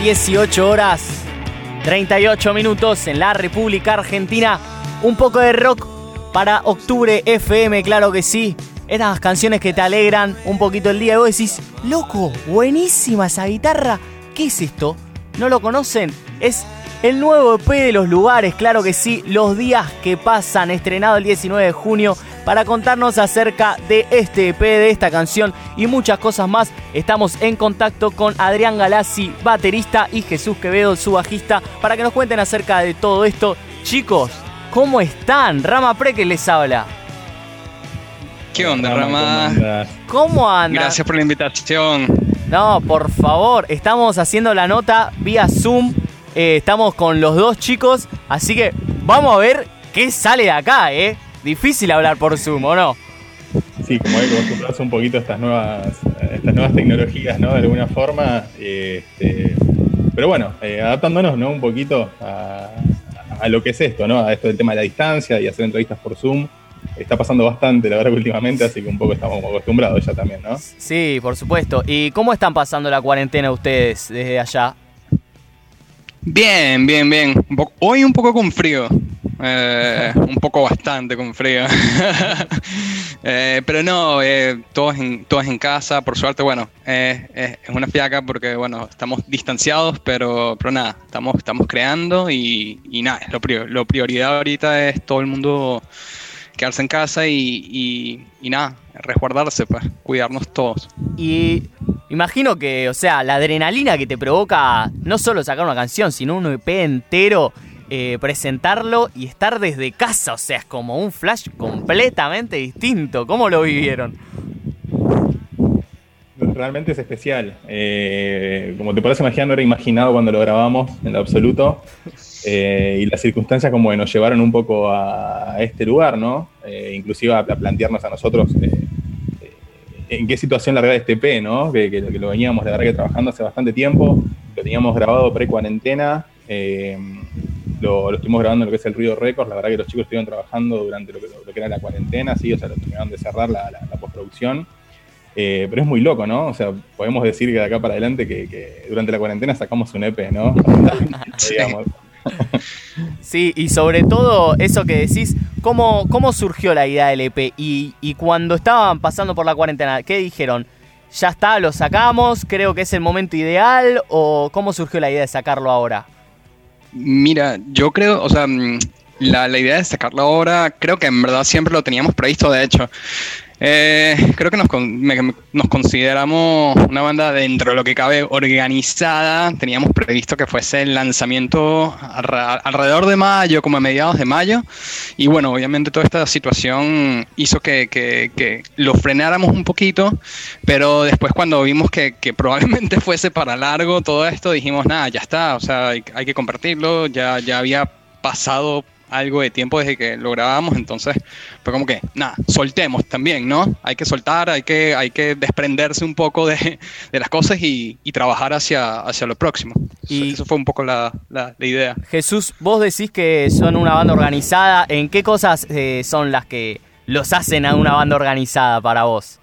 18 horas 38 minutos en la República Argentina. Un poco de rock para Octubre FM, claro que sí. Estas canciones que te alegran un poquito el día y vos decís, loco, buenísima esa guitarra. ¿Qué es esto? ¿No lo conocen? Es el nuevo EP de los lugares, claro que sí, los días que pasan, estrenado el 19 de junio para contarnos acerca de este EP, de esta canción y muchas cosas más. Estamos en contacto con Adrián Galassi, baterista, y Jesús Quevedo, su bajista, para que nos cuenten acerca de todo esto. Chicos, ¿cómo están? Rama Pre que les habla. ¿Qué onda, Rama? ¿Cómo andan? Gracias por la invitación. No, por favor, estamos haciendo la nota vía Zoom. Eh, estamos con los dos chicos, así que vamos a ver qué sale de acá, ¿eh? Difícil hablar por Zoom, ¿o no? Sí, como hay que acostumbrarse un poquito a estas nuevas, estas nuevas tecnologías, ¿no? De alguna forma. Este, pero bueno, eh, adaptándonos, ¿no? Un poquito a, a, lo que es esto, ¿no? A esto del tema de la distancia y hacer entrevistas por Zoom. Está pasando bastante, la verdad, últimamente, así que un poco estamos acostumbrados ya también, ¿no? Sí, por supuesto. ¿Y cómo están pasando la cuarentena ustedes desde allá? Bien, bien, bien. Hoy un poco con frío. Eh, un poco bastante con frío. eh, pero no, eh, todos, en, todos en casa, por suerte, bueno, es una fiaca porque, bueno, estamos distanciados, pero, pero nada, estamos, estamos creando y, y nada, lo, lo prioridad ahorita es todo el mundo quedarse en casa y, y, nada, resguardarse, pues, cuidarnos todos. Y imagino que, o sea, la adrenalina que te provoca no solo sacar una canción, sino un EP entero, eh, presentarlo y estar desde casa, o sea, es como un flash completamente distinto. ¿Cómo lo vivieron? Realmente es especial. Eh, como te podrás imaginar, no era imaginado cuando lo grabamos en lo absoluto. Eh, y las circunstancias como que nos llevaron un poco a, este lugar, ¿no? Inclusive a, plantearnos a nosotros en qué situación largar este P, ¿no? Que, que, lo veníamos de verdad que trabajando hace bastante tiempo, lo teníamos grabado pre-cuarentena, lo, lo, estuvimos grabando en lo que es el Ruido Records, la verdad que los chicos estuvieron trabajando durante lo que, lo que era la cuarentena, sí, o sea, lo terminaron de cerrar la, la, postproducción. pero es muy loco, ¿no? O sea, podemos decir que de acá para adelante que, que durante la cuarentena sacamos un EP, ¿no? Digamos, sí, y sobre todo eso que decís, ¿cómo, cómo surgió la idea del EP? Y, y cuando estaban pasando por la cuarentena, ¿qué dijeron? ¿Ya está, lo sacamos? ¿Creo que es el momento ideal? ¿O cómo surgió la idea de sacarlo ahora? Mira, yo creo, o sea, mm, la, la idea de sacarlo ahora, creo que en verdad siempre lo teníamos previsto, de hecho. Eh, creo que nos, nos, consideramos una banda dentro de lo que cabe organizada. Teníamos previsto que fuese el lanzamiento alrededor de mayo, como a mediados de mayo. Y bueno, obviamente toda esta situación hizo que, que, lo frenáramos un poquito, pero después cuando vimos que, que, probablemente fuese para largo todo esto, dijimos, nada, ya está, o sea, hay, hay que compartirlo, ya, ya había pasado algo de tiempo desde que lo grabamos, entonces fue como que, nada, soltemos también, ¿no? Hay que soltar, hay que, hay que desprenderse un poco de, las cosas y, trabajar hacia, hacia lo próximo. Y eso fue un poco la, idea. Jesús, vos decís que son una banda organizada, ¿en qué cosas eh, son las que los hacen a una banda organizada para vos?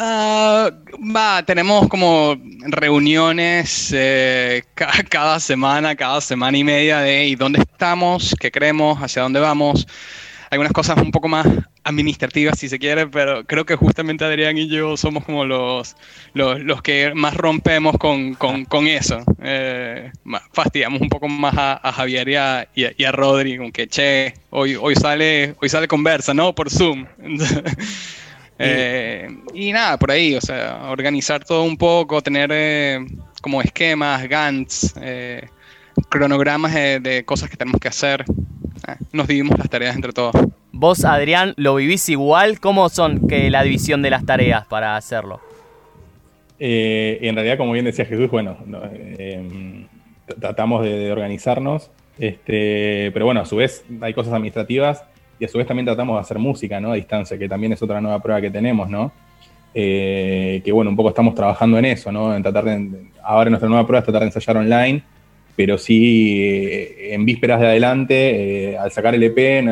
Uh, va, tenemos como reuniones eh, cada semana, cada semana y media de ¿y dónde estamos? ¿Qué creemos? ¿Hacia dónde vamos? Algunas cosas un poco más administrativas si se quiere, pero creo que justamente Adrián y yo somos como los, los, que más rompemos con, con, con eso. Eh, fastidiamos un poco más a, Javier y a, y a, Rodri, con que, che, hoy, hoy, sale, hoy sale conversa, ¿no? Por Zoom. Eh, y nada, por ahí, o sea, organizar todo un poco, tener eh, como esquemas, GANTs, eh, cronogramas de, cosas que tenemos que hacer. nos dividimos las tareas entre todos. Vos, Adrián, ¿lo vivís igual? ¿Cómo son que la división de las tareas para hacerlo? en realidad, como bien decía Jesús, bueno, tratamos de, de organizarnos, este, pero bueno, a su vez hay cosas administrativas y a su vez también tratamos de hacer música, ¿no? A distancia, que también es otra nueva prueba que tenemos, ¿no? Eh, que bueno, un poco estamos trabajando en eso, ¿no? En tratar de, ahora nuestra nueva prueba es tratar de ensayar online, pero sí eh, en vísperas de adelante, eh, al sacar el EP,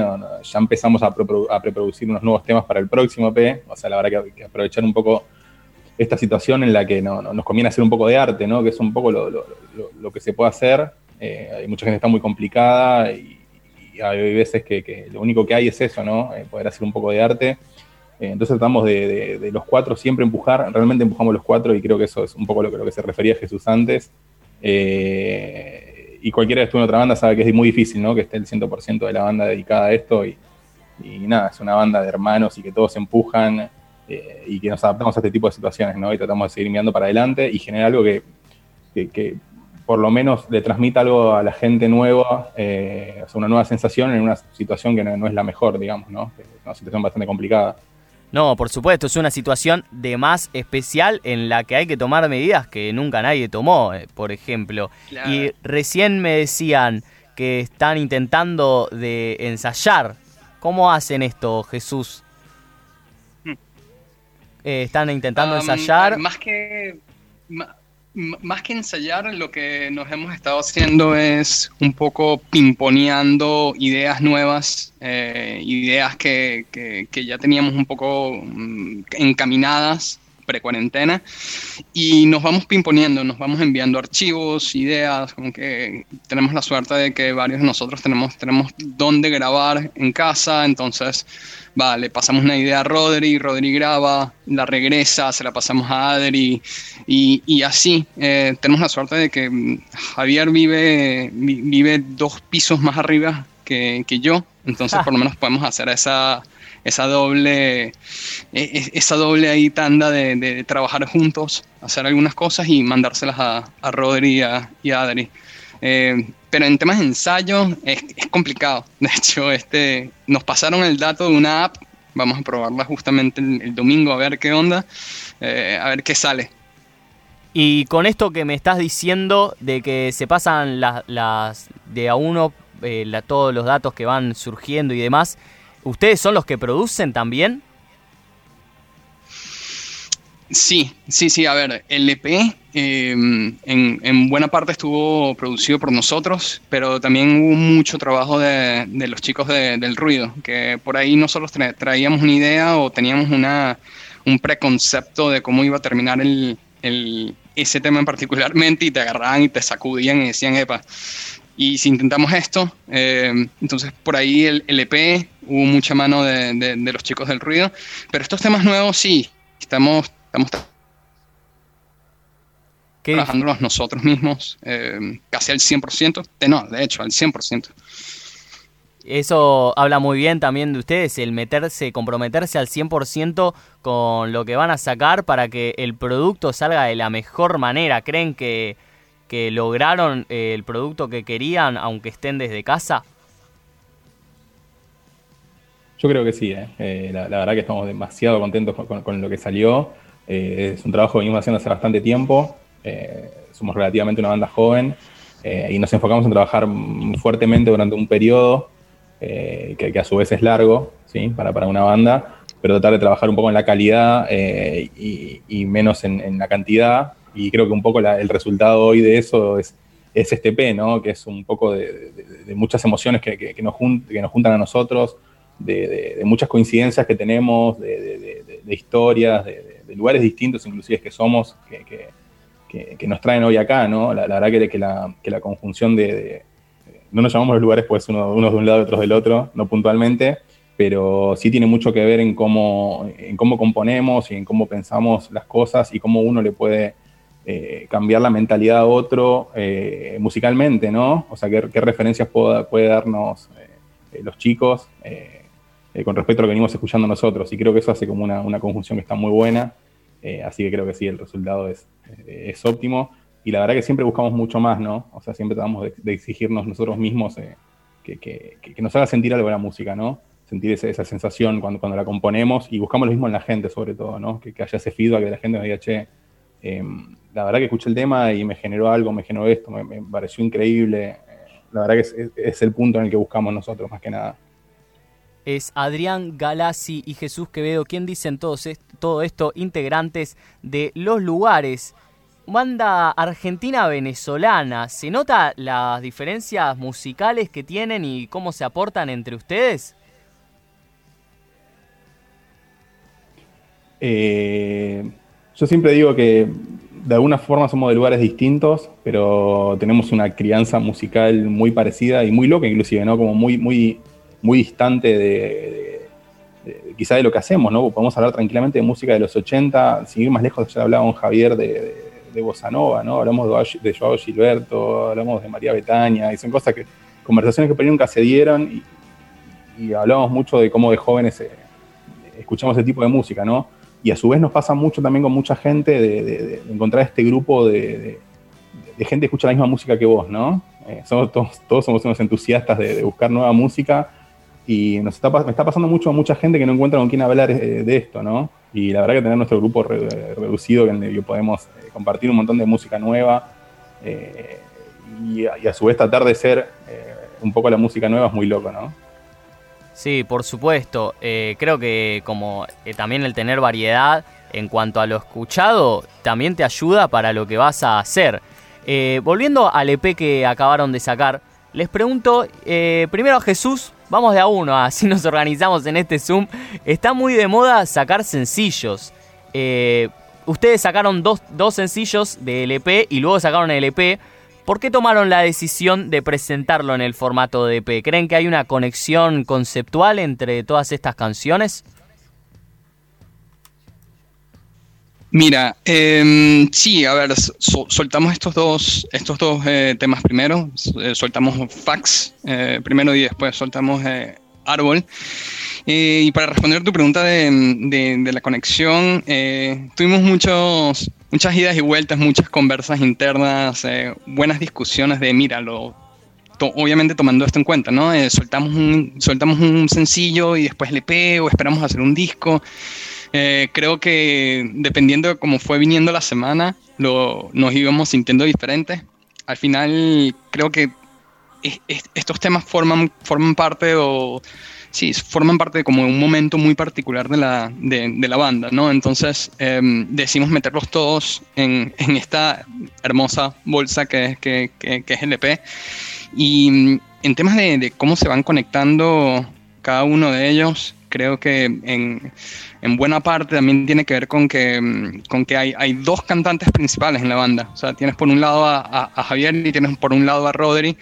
ya empezamos a, preproducir unos nuevos temas para el próximo EP, o sea, la verdad que, que aprovechar un poco esta situación en la que no, nos conviene hacer un poco de arte, ¿no? que es un poco lo, que se puede hacer. Mucha gente está muy complicada y, hay veces que, lo único que hay es eso, ¿no? Eh, poder hacer un poco de arte. Eh, entonces tratamos de, los cuatro siempre empujar, realmente empujamos los cuatro y creo que eso es un poco lo, lo que se refería Jesús antes. y cualquiera que estuvo en otra banda sabe que es muy difícil, ¿no? Que esté el 100% de la banda dedicada a esto y, nada, es una banda de hermanos y que todos se empujan eh, y que nos adaptamos a este tipo de situaciones, ¿no? Y tratamos de seguir mirando para adelante y generar algo que, por lo menos le transmita algo a la gente nueva, eh, o sea, una nueva sensación en una situación que no, es la mejor, digamos, ¿no? Es una situación bastante complicada. No, por supuesto, es una situación de más especial en la que hay que tomar medidas que nunca nadie tomó, eh, por ejemplo. Y recién me decían que están intentando de ensayar. ¿Cómo hacen esto, Jesús? Eh, están intentando ensayar. Más que, más que ensayar, lo que nos hemos estado haciendo es un poco pimponeando ideas nuevas, eh, ideas que, que, ya teníamos un poco mm, encaminadas pre-cuarentena y nos vamos pimponiendo, nos vamos enviando archivos, ideas, como que tenemos la suerte de que varios de nosotros tenemos, tenemos dónde grabar en casa, entonces vale, pasamos una idea a Rodri, Rodri graba, la regresa, se la pasamos a Adri y, así. Eh, tenemos la suerte de que Javier vive, vive dos pisos más arriba que, yo, entonces por lo menos podemos hacer esa, esa doble, e, e, esa doble ahí tanda de, trabajar juntos, hacer algunas cosas y mandárselas a, a Rodri y a, Adri. Eh, pero en temas de ensayo es, complicado. De hecho, este, nos pasaron el dato de una app. Vamos a probarla justamente el, domingo a ver qué onda, eh, a ver qué sale. Y con esto que me estás diciendo de que se pasan las, de a uno eh, todos los datos que van surgiendo y demás, ¿ustedes son los que producen también? Sí, sí, sí. A ver, el EP em, en, buena parte estuvo producido por nosotros, pero también hubo mucho trabajo de, los chicos del ruido, que por ahí nosotros traíamos una idea o teníamos una, un preconcepto de cómo iba a terminar ese tema en particularmente y te agarraban y te sacudían y decían, epa. Y si intentamos esto, em, entonces por ahí el, el, EP hubo mucha mano de, de los chicos del ruido, pero estos temas nuevos sí, estamos estamos trabajándolos nosotros mismos eh, casi al 100%, de, no, de hecho, al 100%. Eso habla muy bien también de ustedes, el meterse, comprometerse al 100% con lo que van a sacar para que el producto salga de la mejor manera. ¿Creen que, que lograron eh, el producto que querían aunque estén desde casa? Yo creo que sí, ¿eh? la, verdad que estamos demasiado contentos con lo que salió. Eh, es un trabajo que venimos haciendo hace bastante tiempo. Eh, somos relativamente una banda joven eh, y nos enfocamos en trabajar fuertemente durante un periodo que, a su vez es largo ¿sí? para, para una banda, pero tratar de trabajar un poco en la calidad y, menos en, la cantidad. Y creo que un poco el resultado hoy de eso es, es este P, ¿no? que es un poco de, muchas emociones que, que, nos que nos juntan a nosotros, de, muchas coincidencias que tenemos, de, historias, de, lugares distintos inclusive que somos, que, nos traen hoy acá, ¿no? La, verdad que, que, la, que la conjunción de, No nos llamamos los lugares pues uno, unos de un lado y otros del otro, no puntualmente, pero sí tiene mucho que ver en cómo, en cómo componemos y en cómo pensamos las cosas y cómo uno le puede eh, cambiar la mentalidad a otro eh, musicalmente, ¿no? O sea, qué, referencias puede, puede darnos eh, los chicos eh, con respecto a lo que venimos escuchando nosotros. Y creo que eso hace como una, conjunción que está muy buena. Eh, así que creo que sí, el resultado es, eh, es, óptimo. Y la verdad que siempre buscamos mucho más, ¿no? O sea, siempre tratamos de, exigirnos nosotros mismos que, que, que, nos haga sentir algo la música, ¿no? Sentir esa, sensación cuando, cuando la componemos y buscamos lo mismo en la gente, sobre todo, ¿no? Que, haya ese feedback de la gente nos diga, che, em, la verdad que escuché el tema y me generó algo, me generó esto, me, pareció increíble. La verdad que es, es el punto en el que buscamos nosotros, más que nada es Adrián Galassi y Jesús Quevedo, quien dicen todos todo esto, integrantes de Los Lugares. Banda argentina-venezolana, ¿se nota las diferencias musicales que tienen y cómo se aportan entre ustedes? Eh, yo siempre digo que de alguna forma somos de lugares distintos, pero tenemos una crianza musical muy parecida y muy loca inclusive, ¿no? Como muy, muy, muy distante de, quizá de lo que hacemos, ¿no? Podemos hablar tranquilamente de música de los 80, sin ir más lejos, ya hablaba con Javier de, de, Bossa Nova, ¿no? Hablamos de, Joao Gilberto, hablamos de María Betania, y son cosas que, conversaciones que por ahí nunca se dieron y, y hablamos mucho de cómo de jóvenes eh, escuchamos ese tipo de música, ¿no? Y a su vez nos pasa mucho también con mucha gente de, encontrar este grupo de, gente que escucha la misma música que vos, ¿no? Eh, somos todos, somos unos entusiastas de, buscar nueva música y nos está, me está pasando mucho a mucha gente que no encuentra con quién hablar eh, de esto, ¿no? Y la verdad que tener nuestro grupo reducido en el que podemos eh, compartir un montón de música nueva y, a su vez tratar de ser un poco la música nueva es muy loco, ¿no? Sí, por supuesto. Eh, creo que como eh, también el tener variedad en cuanto a lo escuchado también te ayuda para lo que vas a hacer. Eh, volviendo al EP que acabaron de sacar, les pregunto primero a Jesús, vamos de a uno, así nos organizamos en este Zoom. Está muy de moda sacar sencillos. ustedes sacaron dos, dos sencillos del EP y luego sacaron el EP. ¿Por qué tomaron la decisión de presentarlo en el formato de EP? ¿Creen que hay una conexión conceptual entre todas estas canciones? Mira, em, sí, a ver, soltamos estos dos, estos dos eh, temas primero, eh, soltamos Fax eh, primero y después soltamos Árbol. y para responder tu pregunta de, la conexión, tuvimos muchos, muchas idas y vueltas, muchas conversas internas, eh, buenas discusiones de, mira, obviamente tomando esto en cuenta, ¿no? Eh, soltamos, un, soltamos un sencillo y después le EP o esperamos hacer un disco. Eh, creo que dependiendo de cómo fue viniendo la semana, lo, nos íbamos sintiendo diferentes. Al final, creo que estos temas forman, parte o sí, forman parte de como un momento muy particular de la, de, la banda, ¿no? Entonces eh, decimos meterlos todos en, en, esta hermosa bolsa que, que, que, es el EP. Y mm, en temas de, cómo se van conectando cada uno de ellos, creo que en, en, buena parte también tiene que ver con que, mm, con que hay, hay, dos cantantes principales en la banda. O sea, tienes por un lado a, a, a Javier y tienes por un lado a Rodri.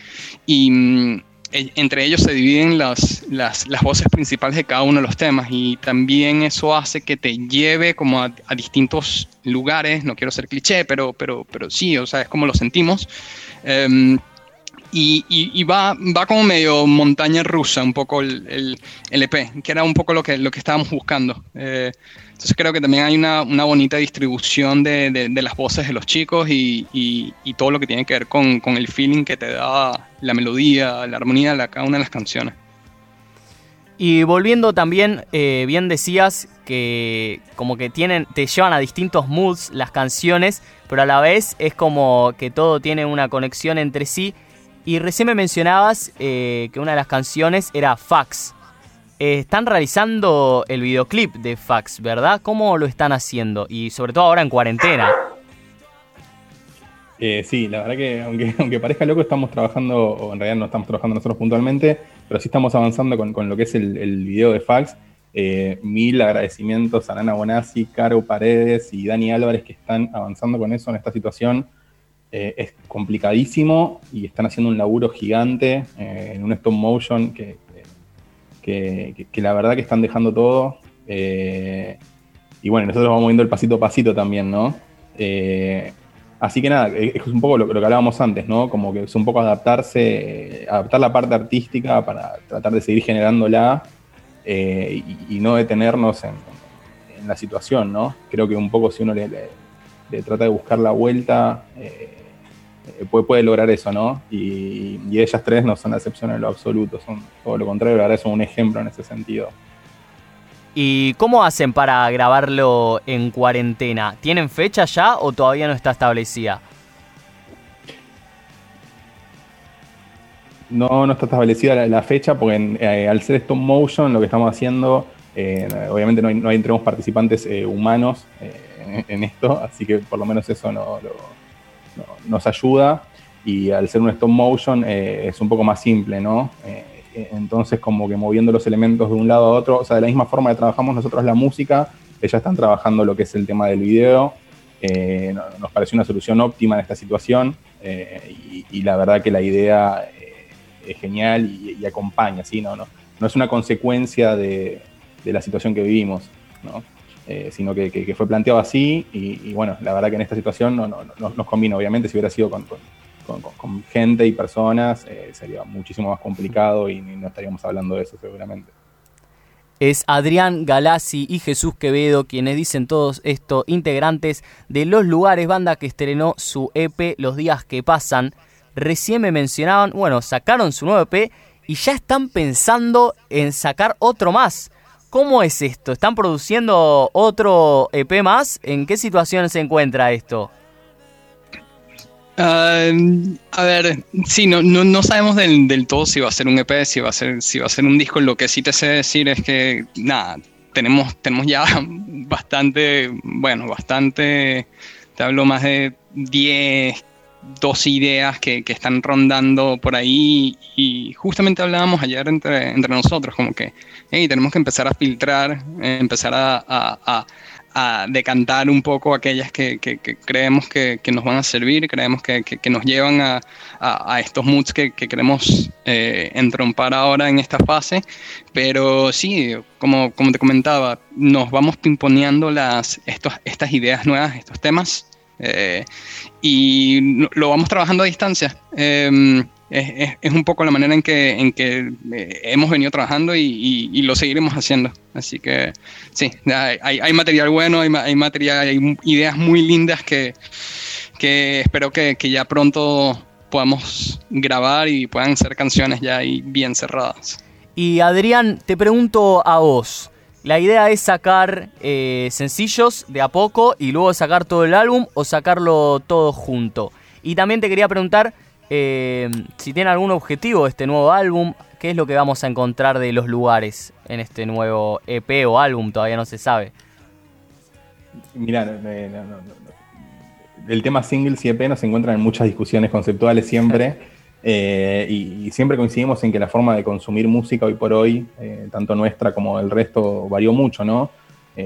Y mm, e, entre ellos se dividen las, las, las, voces principales de cada uno de los temas y también eso hace que te lleve como a, distintos lugares, no quiero ser cliché, pero, pero, pero sí, o sea, es como lo sentimos. Em, y, va, va como medio montaña rusa un poco el, el, EP, que era un poco lo que, lo que estábamos buscando. Eh, entonces creo que también hay una, una bonita distribución de, de, las voces de los chicos y, y, todo lo que tiene que ver con, con, el feeling que te da la melodía, la armonía de cada una de las canciones. Y volviendo también, eh, bien decías que como que tienen, te llevan a distintos moods las canciones, pero a la vez es como que todo tiene una conexión entre sí. Y recién me mencionabas eh, que una de las canciones era Fax. Eh, están realizando el videoclip de Fax, ¿verdad? ¿Cómo lo están haciendo? Y sobre todo ahora en cuarentena. Eh, sí, la verdad que aunque, aunque parezca loco, estamos trabajando, o en realidad no estamos trabajando nosotros puntualmente, pero sí estamos avanzando con, lo que es el, el, video de Fax. Eh, mil agradecimientos a Nana Bonazzi, Caro Paredes y Dani Álvarez que están avanzando con eso en esta situación. Es complicadísimo y están haciendo un laburo gigante en un stop motion que, que, la verdad que están dejando todo. Eh, y bueno, nosotros vamos viendo el pasito a pasito también, ¿no? Eh, así que nada, es un poco lo, que hablábamos antes, ¿no? Como que es un poco adaptarse, adaptar la parte artística para tratar de seguir generándola eh, y, no detenernos en, la situación, ¿no? Creo que un poco si uno le, trata de buscar la vuelta, eh, puede, lograr eso, ¿no? Y, ellas tres no son la excepción en lo absoluto, son todo lo contrario, ahora son un ejemplo en ese sentido. ¿Y cómo hacen para grabarlo en cuarentena? ¿Tienen fecha ya o todavía no está establecida? No, no está establecida la, fecha porque eh, al ser stop motion lo que estamos haciendo, eh, obviamente no hay, no hay participantes humanos en, esto, así que por lo menos eso no lo, nos ayuda y al ser un stop motion eh, es un poco más simple, ¿no? Eh, entonces como que moviendo los elementos de un lado a otro, o sea, de la misma forma que trabajamos nosotros la música, ellas están trabajando lo que es el tema del video eh, nos pareció una solución óptima en esta situación y, la verdad que la idea es genial y, acompaña, ¿sí? no, no, no es una consecuencia de, la situación que vivimos, sino que, fue planteado así y, bueno, la verdad que en esta situación no, nos convino, obviamente si hubiera sido con, gente y personas sería muchísimo más complicado y no estaríamos hablando de eso seguramente es Adrián Galassi y Jesús Quevedo, quienes dicen todos esto, integrantes de Los Lugares, banda que estrenó su EP Los Días que Pasan. Recién me mencionaban, bueno, sacaron su nuevo EP y ya están pensando en sacar otro más. ¿Cómo es esto? ¿Están produciendo otro EP más? ¿En qué situación se encuentra esto? Ah, a ver, sí, no, no, sabemos del, todo si va a ser un EP, si va a ser, si va a ser un disco. Lo que sí te sé decir es que, nada, tenemos, tenemos ya bastante, bueno, bastante, te hablo más de 10, 12 ideas que, están rondando por ahí y justamente hablábamos ayer entre, entre nosotros, como que, hey, tenemos que empezar a filtrar, empezar a a decantar un poco aquellas que, creemos que, nos van a servir, creemos que, nos llevan a, estos moods que, queremos eh, entrompar ahora en esta fase. Pero sí, como, como te comentaba, nos vamos pimponeando las, estos, estas ideas nuevas, estos temas, eh, y lo vamos trabajando a distancia. Em, es, un poco la manera en que, en que eh, hemos venido trabajando y, lo seguiremos haciendo. Así que sí, hay, material bueno, hay, material, hay ideas muy lindas que, que espero que, ya pronto podamos grabar y puedan ser canciones ya ahí bien cerradas. Y Adrián, te pregunto a vos. La idea es sacar eh, sencillos de a poco y luego sacar todo el álbum o sacarlo todo junto. Y también te quería preguntar eh, si tiene algún objetivo este nuevo álbum, ¿qué es lo que vamos a encontrar de los lugares en este nuevo EP o álbum? Todavía no se sabe. Mira, el tema singles y EP nos encuentran en muchas discusiones conceptuales siempre. Eh, y, siempre coincidimos en que la forma de consumir música hoy por hoy, eh, tanto nuestra como el resto, varió mucho, ¿no?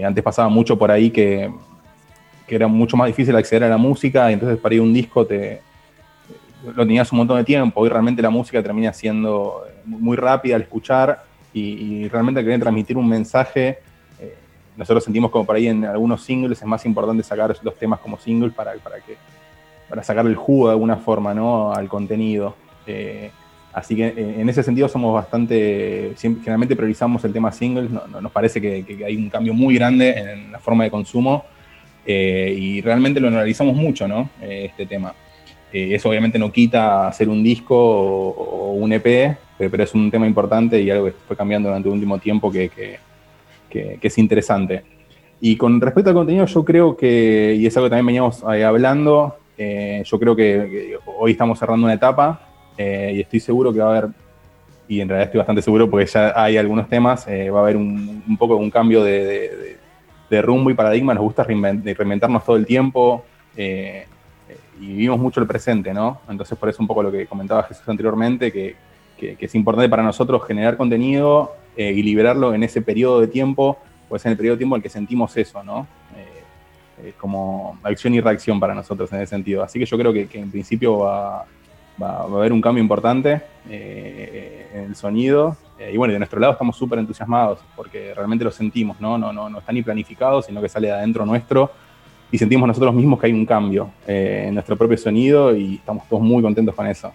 antes pasaba mucho por ahí que, que, era mucho más difícil acceder a la música, y entonces para ir a un disco te, lo tenías un montón de tiempo. y realmente la música termina siendo muy rápida al escuchar y, realmente al querer transmitir un mensaje, eh, nosotros sentimos como por ahí en algunos singles es más importante sacar los temas como singles para, para, que, para sacar el jugo de alguna forma ¿no? al contenido. Eh, así que eh, en ese sentido somos bastante, generalmente priorizamos el tema singles, nos parece que, hay un cambio muy grande en la forma de consumo y realmente lo analizamos mucho, ¿no? este tema. Eh, eso obviamente no quita hacer un disco o, un EP, pero es un tema importante y algo que fue cambiando durante el último tiempo que, es interesante. Y con respecto al contenido, yo creo que, y es algo que también veníamos hablando, eh, yo creo que, hoy estamos cerrando una etapa eh, y estoy seguro que va a haber, y en realidad estoy bastante seguro porque ya hay algunos temas, va a haber un, poco un cambio de, rumbo y paradigma, nos gusta reinventarnos todo el tiempo y vivimos mucho el presente, ¿no? Entonces por eso un poco lo que comentaba Jesús anteriormente, que, es importante para nosotros generar contenido eh, y liberarlo en ese periodo de tiempo, pues en el periodo de tiempo en el que sentimos eso, ¿no? Eh, como acción y reacción para nosotros en ese sentido. Así que yo creo que, en principio va, a haber un cambio importante eh, en el sonido. y bueno, de nuestro lado estamos súper entusiasmados porque realmente lo sentimos, ¿no? No, no, no está ni planificado, sino que sale de adentro nuestro y sentimos nosotros mismos que hay un cambio eh, en nuestro propio sonido y estamos todos muy contentos con eso.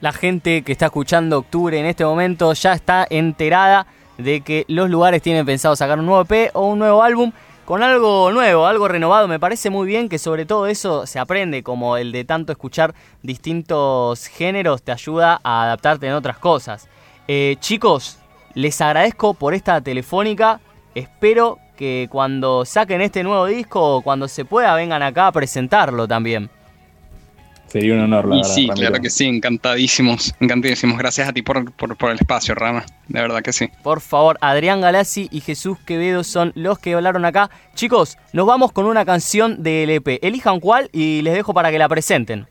La gente que está escuchando Octubre en este momento ya está enterada de que los lugares tienen pensado sacar un nuevo EP o un nuevo álbum con algo nuevo, algo renovado. Me parece muy bien que sobre todo eso se aprende, como el de tanto escuchar distintos géneros te ayuda a adaptarte en otras cosas. Eh, chicos, les agradezco por esta telefónica. Espero que cuando saquen este nuevo disco, cuando se pueda, vengan acá a presentarlo también. Sería un honor, la y Sí, claro que sí, encantadísimos, encantadísimos. Gracias a ti por, el espacio, Rama, de verdad que sí. Por favor, Adrián Galassi y Jesús Quevedo son los que hablaron acá. Chicos, nos vamos con una canción del EP. Elijan cuál y les dejo para que la presenten.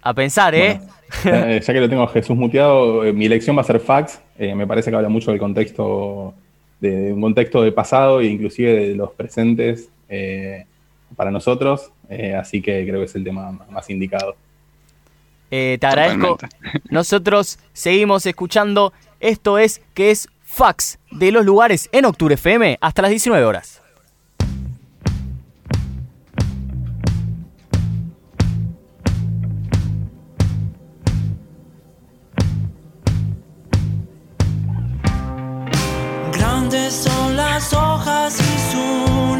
A pensar, ¿eh? eh ya que lo tengo a Jesús muteado, eh, mi elección va a ser Fax. Eh, me parece que habla mucho del contexto de, un contexto de pasado e inclusive de los presentes, eh, para nosotros, eh, así que creo que es el tema más indicado. Eh, te agradezco. Nosotros seguimos escuchando. Esto es que es fax de los lugares en Octubre FM hasta las 19 horas. Grandes son las hojas y su